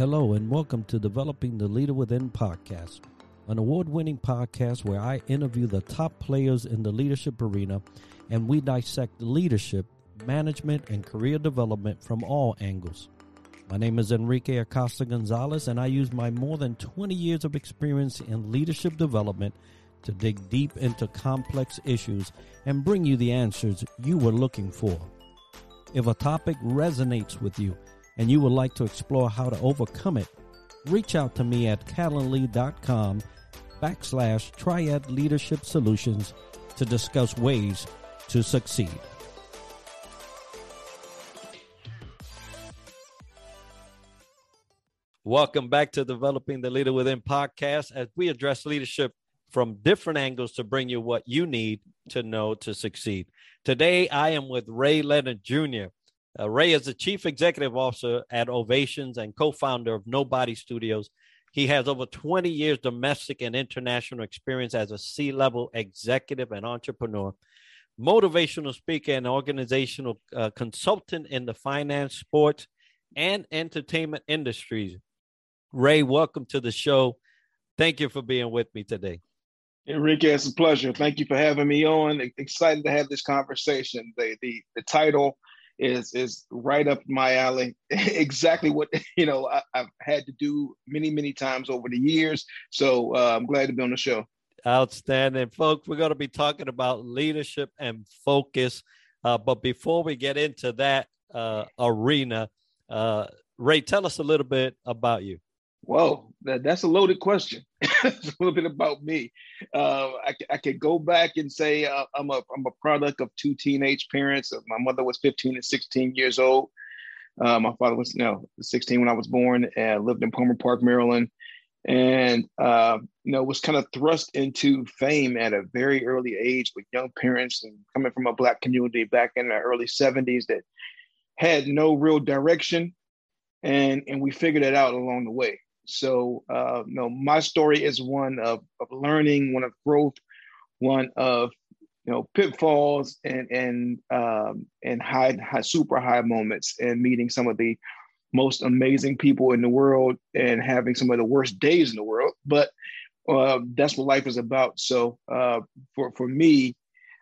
Hello, and welcome to Developing the Leader Within podcast, an award winning podcast where I interview the top players in the leadership arena and we dissect leadership, management, and career development from all angles. My name is Enrique Acosta Gonzalez, and I use my more than 20 years of experience in leadership development to dig deep into complex issues and bring you the answers you were looking for. If a topic resonates with you and you would like to explore how to overcome it, reach out to me at calendly.com backslash triad leadership solutions to discuss ways to succeed. Welcome back to Developing the Leader Within podcast as we address leadership from different angles to bring you what you need to know to succeed. Today, I am with Ray Leonard Jr. Uh, Ray is the chief executive officer at Ovationz and co founder of Nobody Studios. He has over 20 years domestic and international experience as a C level executive and entrepreneur, motivational speaker, and organizational uh, consultant in the finance, sports, and entertainment industries. Ray, welcome to the show. Thank you for being with me today. Enrique, it's a pleasure. Thank you for having me on. Excited to have this conversation. The the, the title is is right up my alley. exactly what you know I, have had to do many many times over the years. So uh, I'm glad to be on the show. Outstanding, folks. We're going to be talking about leadership and focus. Uh, but before we get into that uh, arena, uh, Ray, tell us a little bit about you. Whoa, that, that's a loaded question. it's a little bit about me. Uh, I, I could go back and say uh, I'm a I'm a product of two teenage parents. My mother was 15 and 16 years old. Uh, my father was know 16 when I was born and lived in Palmer Park, Maryland, and uh, you know was kind of thrust into fame at a very early age with young parents and coming from a black community back in the early 70s that had no real direction, and and we figured it out along the way. So, uh, you know, my story is one of, of learning, one of growth, one of you know pitfalls and and um, and high, high super high moments, and meeting some of the most amazing people in the world, and having some of the worst days in the world. But uh, that's what life is about. So, uh, for for me,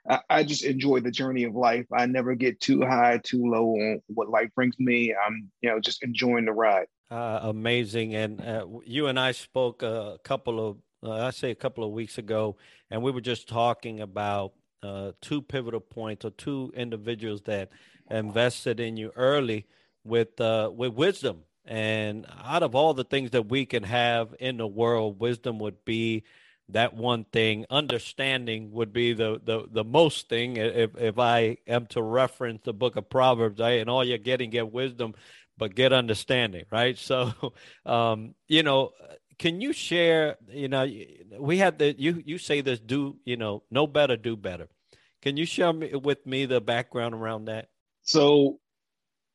I, I just enjoy the journey of life. I never get too high, too low on what life brings me. I'm you know just enjoying the ride. Uh, amazing. And uh, you and I spoke a couple of, uh, I say a couple of weeks ago, and we were just talking about uh, two pivotal points or two individuals that invested in you early with uh, with wisdom. And out of all the things that we can have in the world, wisdom would be that one thing. Understanding would be the the, the most thing. If if I am to reference the book of Proverbs, I, and all you're getting get wisdom but get understanding, right? So, um, you know, can you share? You know, we had the you you say this do you know know better, do better. Can you share me, with me the background around that? So,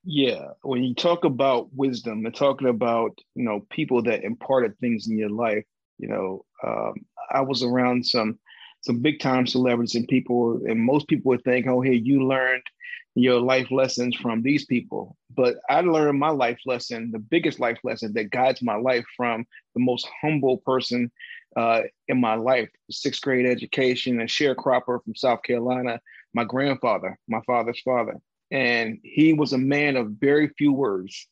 yeah, when you talk about wisdom and talking about you know people that imparted things in your life, you know, um, I was around some some big time celebrities and people, and most people would think, oh, hey, you learned your life lessons from these people. But I learned my life lesson, the biggest life lesson that guides my life from the most humble person uh, in my life, sixth grade education, a sharecropper from South Carolina, my grandfather, my father's father. And he was a man of very few words,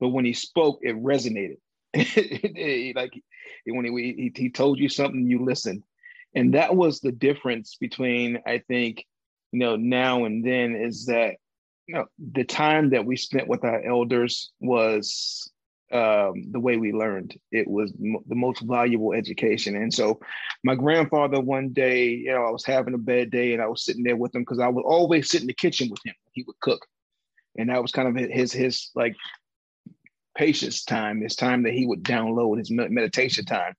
but when he spoke, it resonated. like when he, he, he told you something, you listened. And that was the difference between, I think, you know, now and then is that you know the time that we spent with our elders was um, the way we learned. It was m- the most valuable education. And so, my grandfather one day, you know, I was having a bad day, and I was sitting there with him because I would always sit in the kitchen with him. He would cook, and that was kind of his his like patience time, his time that he would download his meditation time.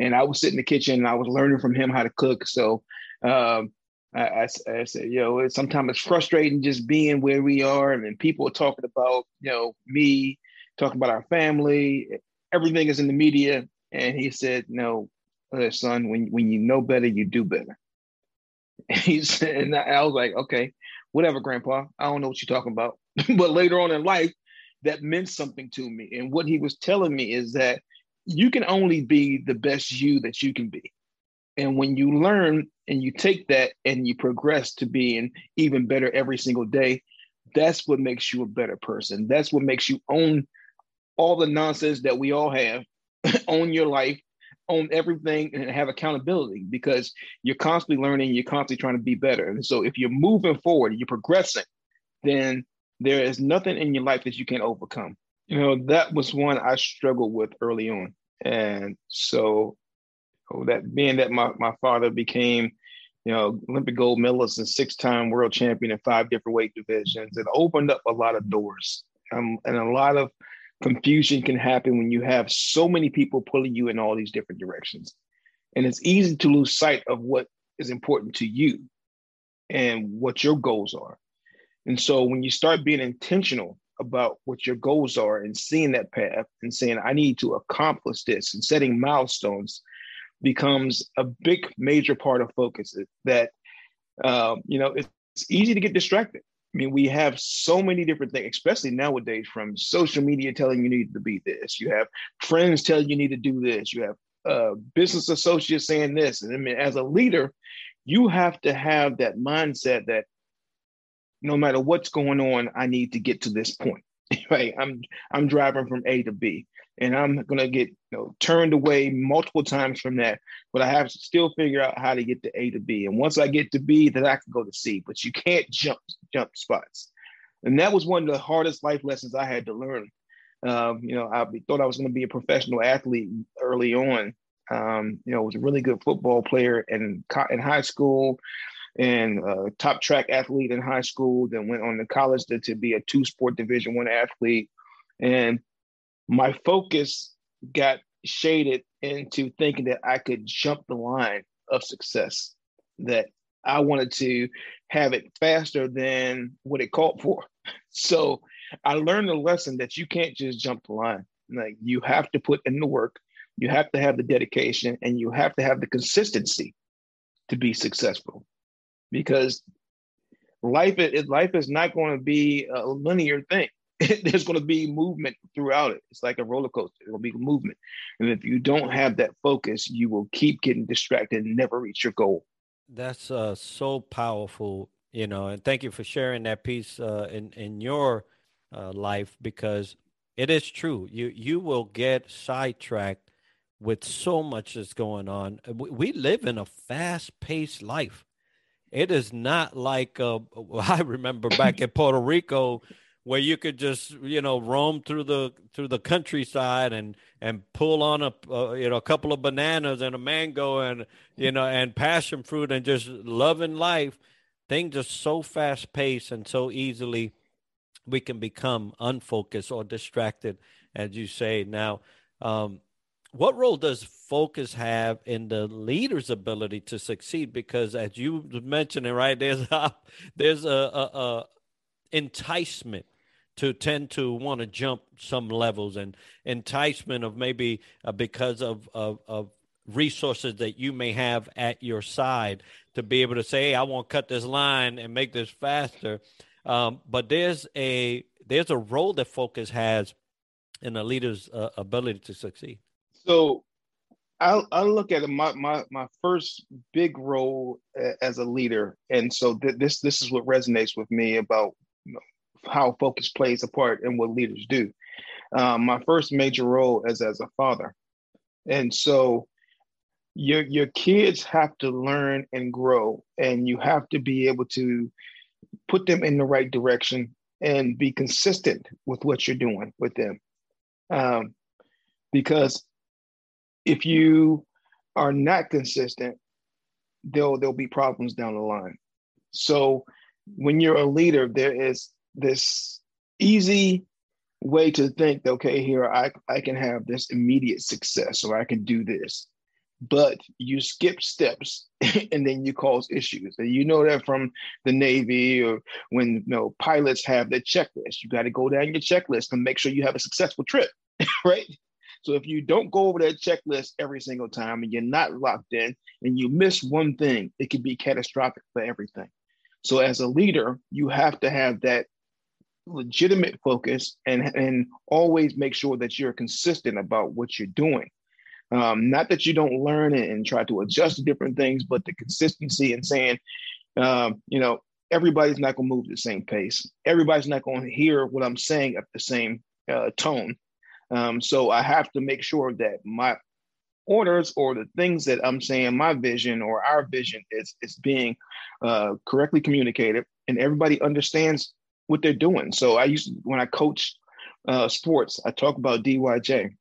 And I was sitting in the kitchen, and I was learning from him how to cook. So. Um, I, I, I said, you know, sometimes it's frustrating just being where we are, and, and people are talking about, you know, me, talking about our family. Everything is in the media, and he said, no, uh, son, when when you know better, you do better. And he said, and I was like, okay, whatever, Grandpa. I don't know what you're talking about. but later on in life, that meant something to me. And what he was telling me is that you can only be the best you that you can be. And when you learn and you take that and you progress to being even better every single day, that's what makes you a better person. That's what makes you own all the nonsense that we all have, own your life, own everything, and have accountability because you're constantly learning, you're constantly trying to be better. And so if you're moving forward, you're progressing, then there is nothing in your life that you can't overcome. You know, that was one I struggled with early on. And so that being that my, my father became, you know, Olympic gold medalist and six-time world champion in five different weight divisions, it opened up a lot of doors. Um, and a lot of confusion can happen when you have so many people pulling you in all these different directions. And it's easy to lose sight of what is important to you and what your goals are. And so when you start being intentional about what your goals are and seeing that path and saying, I need to accomplish this and setting milestones becomes a big major part of focus that, um, you know, it's, it's easy to get distracted. I mean, we have so many different things, especially nowadays, from social media telling you need to be this. You have friends telling you need to do this. You have uh, business associates saying this. And I mean, as a leader, you have to have that mindset that no matter what's going on, I need to get to this point. Right? I'm I'm driving from A to B, and I'm gonna get you know turned away multiple times from that, but I have to still figure out how to get to A to B. And once I get to B, then I can go to C. But you can't jump jump spots, and that was one of the hardest life lessons I had to learn. Um, you know, I thought I was going to be a professional athlete early on. Um, you know, was a really good football player in in high school and a top track athlete in high school, then went on to college to, to be a two sport division one athlete. And my focus got shaded into thinking that I could jump the line of success, that I wanted to have it faster than what it called for. So I learned the lesson that you can't just jump the line. Like you have to put in the work, you have to have the dedication, and you have to have the consistency to be successful because life life is not going to be a linear thing. There's going to be movement throughout it. It's like a roller coaster. There'll be movement, and if you don't have that focus, you will keep getting distracted and never reach your goal. That's uh, so powerful, you know. And thank you for sharing that piece uh, in in your uh, life because it is true. You you will get sidetracked with so much that's going on. We, we live in a fast paced life it is not like uh, I remember back in Puerto Rico where you could just you know roam through the through the countryside and and pull on a uh, you know a couple of bananas and a mango and you know and passion fruit and just loving life things are so fast paced and so easily we can become unfocused or distracted as you say now um, what role does focus have in the leader's ability to succeed? Because as you mentioned, right, there's a, there's a, a, a enticement to tend to want to jump some levels and enticement of maybe uh, because of, of, of resources that you may have at your side to be able to say, hey, I want to cut this line and make this faster. Um, but there's a there's a role that focus has in a leader's uh, ability to succeed. So I I look at my my my first big role as a leader, and so th- this this is what resonates with me about how focus plays a part in what leaders do. Um, my first major role is as a father, and so your your kids have to learn and grow, and you have to be able to put them in the right direction and be consistent with what you're doing with them, um, because if you are not consistent, there'll there'll be problems down the line. So when you're a leader, there is this easy way to think, okay, here I, I can have this immediate success or I can do this. But you skip steps and then you cause issues. And you know that from the Navy or when you know pilots have their checklist. You got to go down your checklist and make sure you have a successful trip, right? So if you don't go over that checklist every single time and you're not locked in and you miss one thing, it can be catastrophic for everything. So as a leader, you have to have that legitimate focus and and always make sure that you're consistent about what you're doing. Um, not that you don't learn and try to adjust to different things, but the consistency and saying, um, you know, everybody's not going to move at the same pace. Everybody's not going to hear what I'm saying at the same uh, tone. Um, so I have to make sure that my orders or the things that I'm saying, my vision or our vision is is being uh, correctly communicated, and everybody understands what they're doing. So I used when I coach uh, sports, I talk about DYJ.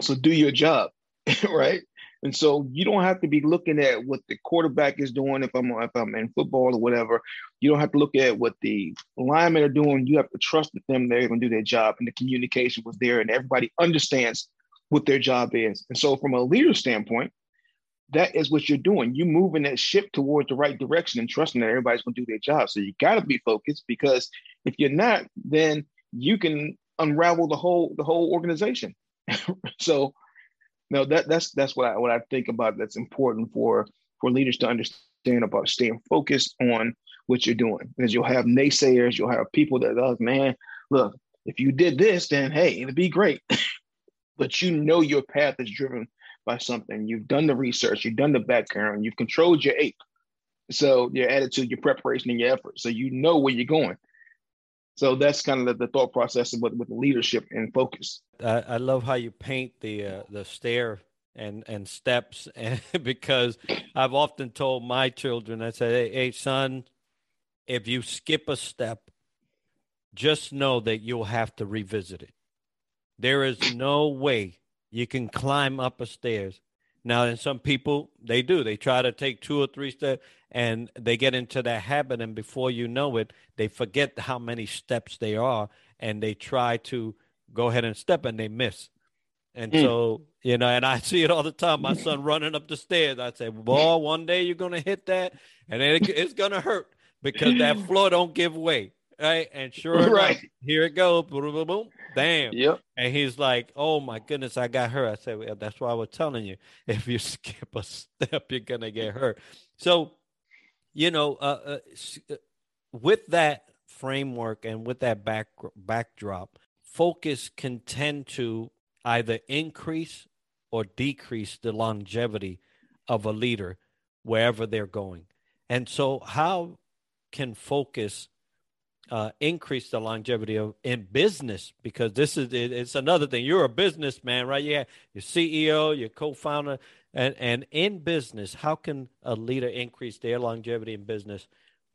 So do your job, right? And so you don't have to be looking at what the quarterback is doing if I'm if I'm in football or whatever. You don't have to look at what the linemen are doing. You have to trust that them they're going to do their job, and the communication was there, and everybody understands what their job is. And so, from a leader standpoint, that is what you're doing. You're moving that ship towards the right direction and trusting that everybody's going to do their job. So you got to be focused because if you're not, then you can unravel the whole the whole organization. so no, that that's that's what I what I think about. That's important for for leaders to understand about staying focused on what you're doing. Because you'll have naysayers, you'll have people that, oh man, look, if you did this, then hey, it'd be great. but you know your path is driven by something. You've done the research, you've done the background, you've controlled your ape. So your attitude, your preparation, and your effort. So you know where you're going. So that's kind of the, the thought process with, with leadership and focus. I, I love how you paint the uh, the stair and and steps, and because I've often told my children, I said, hey, hey, son, if you skip a step, just know that you'll have to revisit it. There is no way you can climb up a stairs. Now, and some people they do. They try to take two or three steps, and they get into that habit, and before you know it, they forget how many steps they are, and they try to go ahead and step, and they miss. And mm. so, you know, and I see it all the time. My son running up the stairs. I say, "Boy, one day you're gonna hit that, and it, it's gonna hurt because that floor don't give way." Right, and sure enough, here it goes. Boom, boom, boom. Damn. Yep. And he's like, "Oh my goodness, I got hurt." I said, well, "That's why I was telling you. If you skip a step, you're gonna get hurt." So, you know, uh, uh, uh, with that framework and with that back backdrop, focus can tend to either increase or decrease the longevity of a leader wherever they're going. And so, how can focus uh, increase the longevity of in business because this is it, it's another thing. You're a businessman, right? Yeah, your CEO, your co-founder, and and in business, how can a leader increase their longevity in business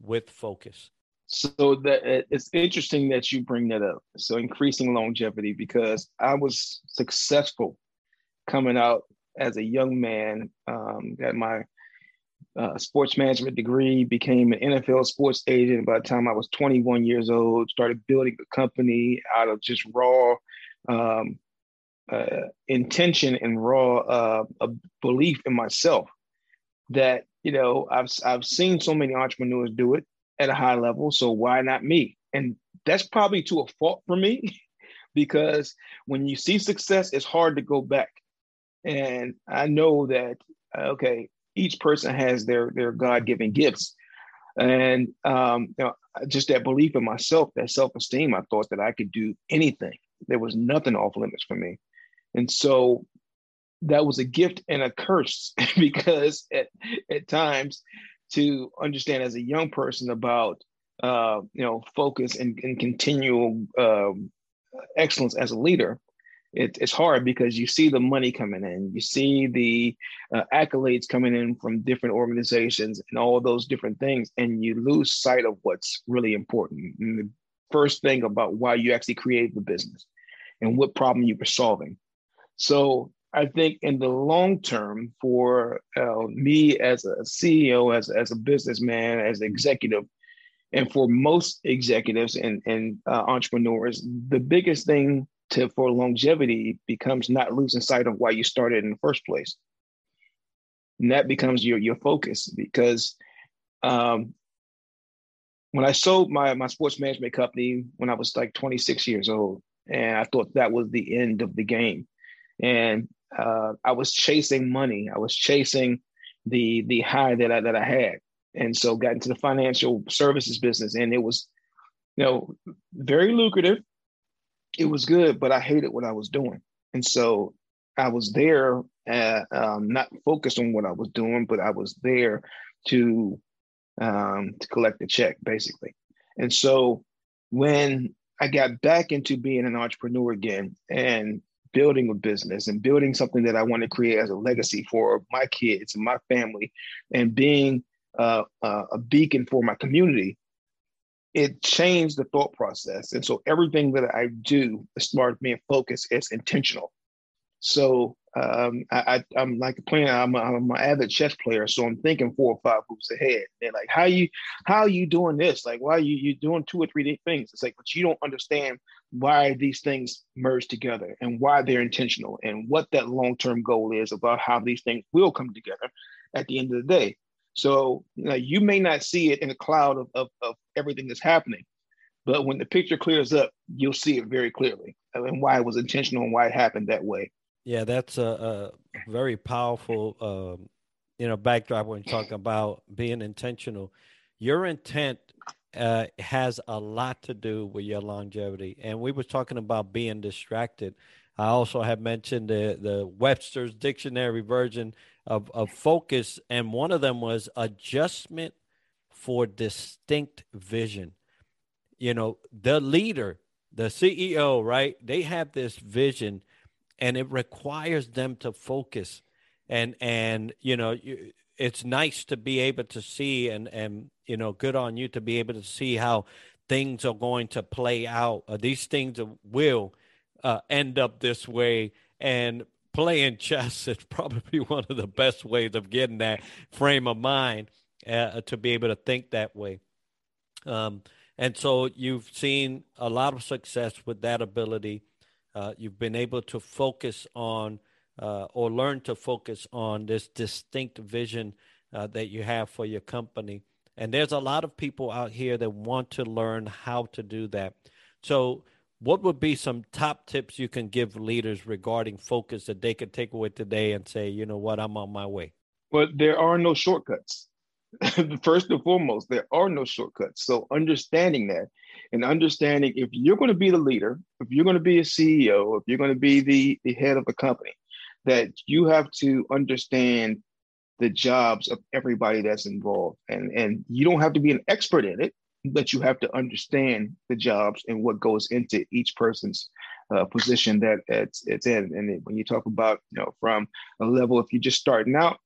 with focus? So that it's interesting that you bring that up. So increasing longevity because I was successful coming out as a young man. Um, got my sports management degree, became an NFL sports agent by the time I was 21 years old, started building a company out of just raw um, uh, intention and raw uh, belief in myself that, you know, I've, I've seen so many entrepreneurs do it at a high level, so why not me? And that's probably to a fault for me because when you see success, it's hard to go back. And I know that, okay, each person has their their God given gifts, and um, you know, just that belief in myself, that self esteem. I thought that I could do anything. There was nothing off limits for me, and so that was a gift and a curse because at at times to understand as a young person about uh, you know focus and, and continual um, excellence as a leader it, it's hard because you see the money coming in, you see the uh, accolades coming in from different organizations and all those different things, and you lose sight of what's really important. And the first thing about why you actually created the business and what problem you were solving. So I think in the long term, for uh, me as a CEO, as, as a businessman, as an executive, and for most executives and, and uh, entrepreneurs, the biggest thing to for longevity becomes not losing sight of why you started in the first place. And that becomes your your focus because um, when I sold my my sports management company when I was like 26 years old, and I thought that was the end of the game, and uh, I was chasing money. I was chasing the the high that I that I had, and so got into the financial services business, and it was you know, very lucrative. It was good, but I hated what I was doing. And so I was there, at, um, not focused on what I was doing, but I was there to um, to collect the check, basically. And so when I got back into being an entrepreneur again and building a business and building something that I want to create as a legacy for my kids and my family, and being uh, uh, a beacon for my community, it changed the thought process. And so everything that I do, as far as being focused, is intentional. So um, I, am like playing. I'm, a, I'm an avid chess player, so I'm thinking four or five moves ahead. They're like, "How you, how you doing this? Like, why are you you doing two or three things?" It's like, but you don't understand why these things merge together and why they're intentional and what that long term goal is about how these things will come together at the end of the day. So you, know, you may not see it in a cloud of, of, of everything that's happening, but when the picture clears up, you'll see it very clearly and why it was intentional and why it happened that way. Yeah, that's a, a very powerful, um, you know, backdrop when you're talking about being intentional. Your intent uh, has a lot to do with your longevity, and we were talking about being distracted. I also have mentioned the the Webster's dictionary version of, of focus, and one of them was adjustment for distinct vision. You know, the leader, the CEO, right? They have this vision and it requires them to focus and and you know it's nice to be able to see and and you know good on you to be able to see how things are going to play out uh, these things will uh, end up this way and playing chess is probably one of the best ways of getting that frame of mind uh, to be able to think that way um, and so you've seen a lot of success with that ability uh, you've been able to focus on uh, or learn to focus on this distinct vision uh, that you have for your company. And there's a lot of people out here that want to learn how to do that. So, what would be some top tips you can give leaders regarding focus that they could take away today and say, you know what, I'm on my way? Well, there are no shortcuts. First and foremost, there are no shortcuts. So, understanding that and understanding if you're going to be the leader, if you're going to be a CEO, if you're going to be the, the head of a company, that you have to understand the jobs of everybody that's involved. And, and you don't have to be an expert in it, but you have to understand the jobs and what goes into each person's uh, position that it's, it's in. And when you talk about, you know, from a level, if you're just starting out,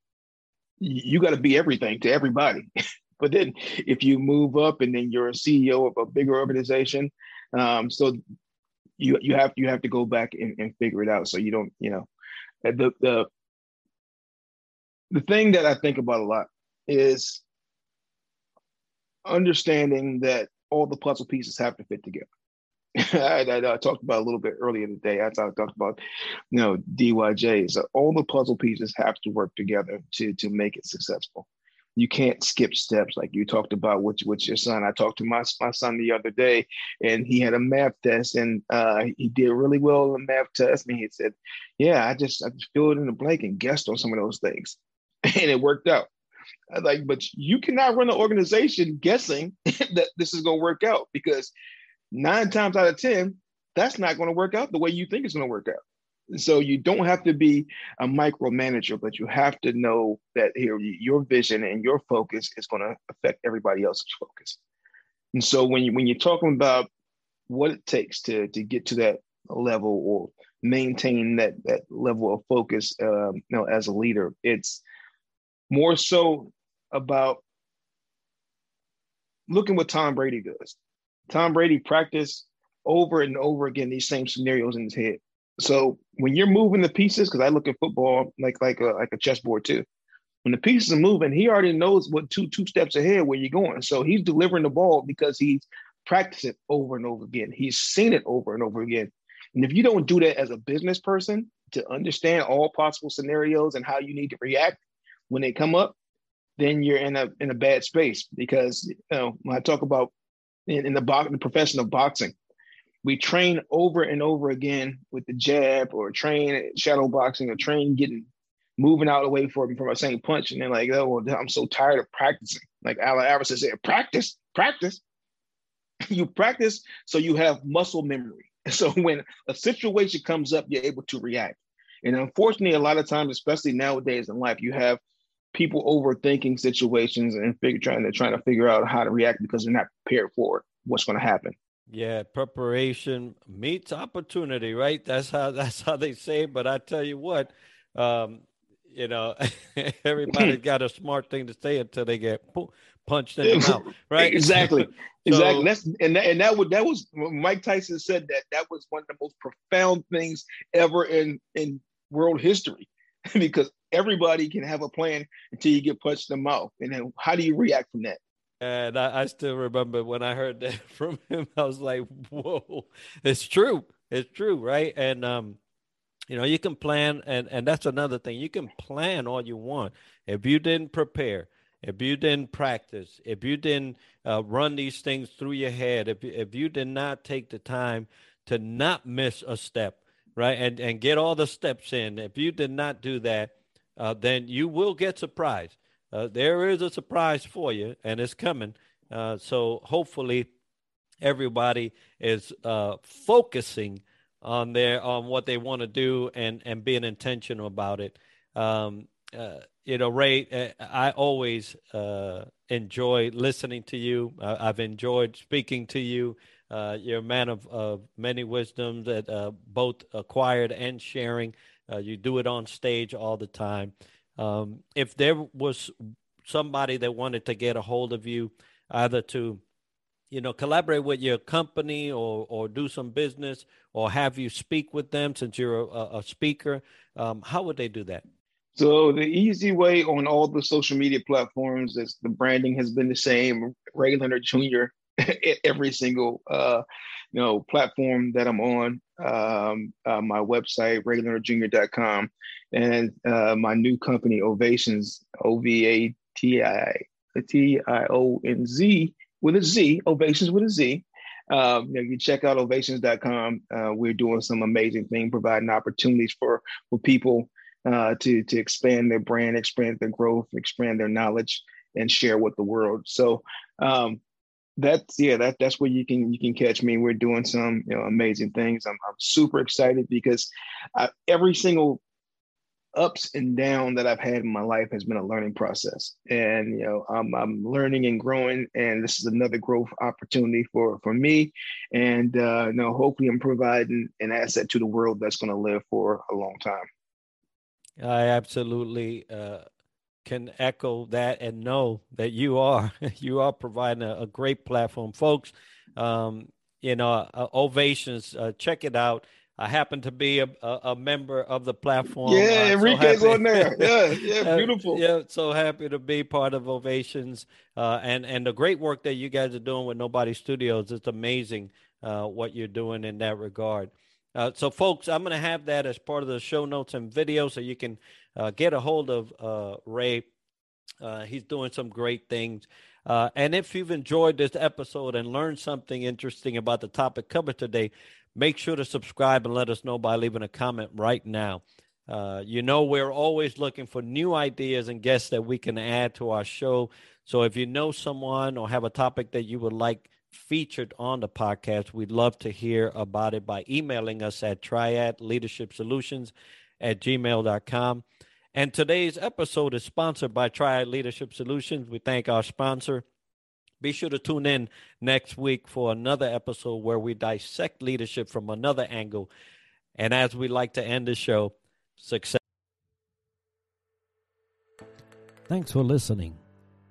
you got to be everything to everybody. But then if you move up and then you're a CEO of a bigger organization, um, so you you have you have to go back and, and figure it out. So you don't, you know, the the the thing that I think about a lot is understanding that all the puzzle pieces have to fit together. I, I, I, talked about a little bit earlier today. I talked, talked about, you know, DYJ. So all the puzzle pieces have to work together to to make it successful you can't skip steps like you talked about with, with your son. I talked to my, my son the other day and he had a math test and uh, he did really well on the math test. And he said, yeah, I just, I just filled in the blank and guessed on some of those things and it worked out. Like, but you cannot run an organization guessing that this is going to work out because nine times out of 10, that's not going to work out the way you think it's going to work out. So you don't have to be a micromanager, but you have to know that here your vision and your focus is going to affect everybody else's focus. And so when you when you're talking about what it takes to to get to that level or maintain that that level of focus, um, you know, as a leader, it's more so about looking what Tom Brady does. Tom Brady practiced over and over again these same scenarios in his head. So when you're moving the pieces, because I look at football like like a like a chessboard too. When the pieces are moving, he already knows what two two steps ahead where you're going. So he's delivering the ball because he's practiced it over and over again. He's seen it over and over again. And if you don't do that as a business person to understand all possible scenarios and how you need to react when they come up, then you're in a in a bad space because you know when I talk about in, in the box the profession of boxing, we train over and over again with the jab or train shadow boxing or train getting moving out of the way for from a same punch. And then like, oh, well, I'm so tired of practicing. Like Allen Iverson said, practice, practice. you practice so you have muscle memory. So when a situation comes up, you're able to react. And unfortunately, a lot of times, especially nowadays in life, you have people overthinking situations and figure, trying to trying to figure out how to react because they're not prepared for what's going to happen. Yeah, preparation meets opportunity, right? That's how that's how they say. But I tell you what, um, you know, everybody's got a smart thing to say until they get punched in the mouth, right? exactly, so, exactly. That's and that, and that was that was Mike Tyson said that that was one of the most profound things ever in in world history, because everybody can have a plan until you get punched in the mouth, and then how do you react from that? And I, I still remember when I heard that from him, I was like, "Whoa, it's true, it's true, right?" And um, you know, you can plan, and and that's another thing. You can plan all you want if you didn't prepare if you didn't practice, if you didn't uh, run these things through your head, if if you did not take the time to not miss a step, right, and and get all the steps in, if you did not do that, uh, then you will get surprised. Uh, there is a surprise for you, and it's coming. Uh, so hopefully, everybody is uh, focusing on their on what they want to do and and being intentional about it. Um, uh, you know, Ray, uh, I always enjoy listening to you. I've enjoyed speaking to you. You're a man of, of many wisdoms that both acquired and sharing. Uh, you do it on stage all the time. Um, if there was somebody that wanted to get a hold of you, either to you know collaborate with your company or or do some business or have you speak with them since you're a, a speaker um, how would they do that so the easy way on all the social media platforms is the branding has been the same. Ray Leonard Jr. every single uh, you know platform that I'm on. Um, uh, my website rayleonardjr.com and uh, my new company Ovationz, O V A T I T I O N Z with a Z Ovationz with a Z. Um, you, know, you check out ovationz.com. Uh, we're doing some amazing thing, providing opportunities for for people uh, to to expand their brand, expand their growth, expand their knowledge, and share with the world. So um, that's yeah, that that's where you can you can catch me. We're doing some you know amazing things. I'm I'm super excited because I, every single ups and down that I've had in my life has been a learning process, and you know I'm I'm learning and growing, and this is another growth opportunity for for me, and uh, you know hopefully I'm providing an asset to the world that's going to live for a long time. I absolutely uh, can echo that and know that you are you are providing a, a great platform, folks. Um, you know, uh, Ovationz. Uh, check it out. I happen to be a, a, a member of the platform. Yeah, Enrique's so on there. Yeah, yeah, beautiful. yeah, so happy to be part of Ovationz uh, and and the great work that you guys are doing with Nobody Studios. It's amazing uh, what you're doing in that regard. Uh, so, folks, I'm going to have that as part of the show notes and video so you can uh, get a hold of uh, Ray. Uh, he's doing some great things. Uh, and if you've enjoyed this episode and learned something interesting about the topic covered today, make sure to subscribe and let us know by leaving a comment right now. Uh, you know, we're always looking for new ideas and guests that we can add to our show. So if you know someone or have a topic that you would like featured on the podcast, we'd love to hear about it by emailing us at triad leadership solutions at gmail.com. And today's episode is sponsored by Triad Leadership Solutions. We thank our sponsor. Be sure to tune in next week for another episode where we dissect leadership from another angle. And as we like to end the show, success. Thanks for listening.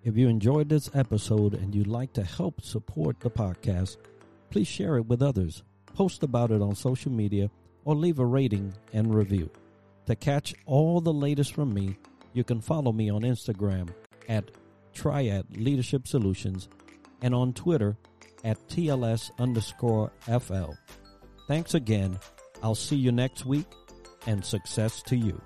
If you enjoyed this episode and you'd like to help support the podcast, please share it with others, post about it on social media, or leave a rating and review. To catch all the latest from me, you can follow me on Instagram at Triad Leadership Solutions and on Twitter at TLS underscore FL. Thanks again. I'll see you next week and success to you.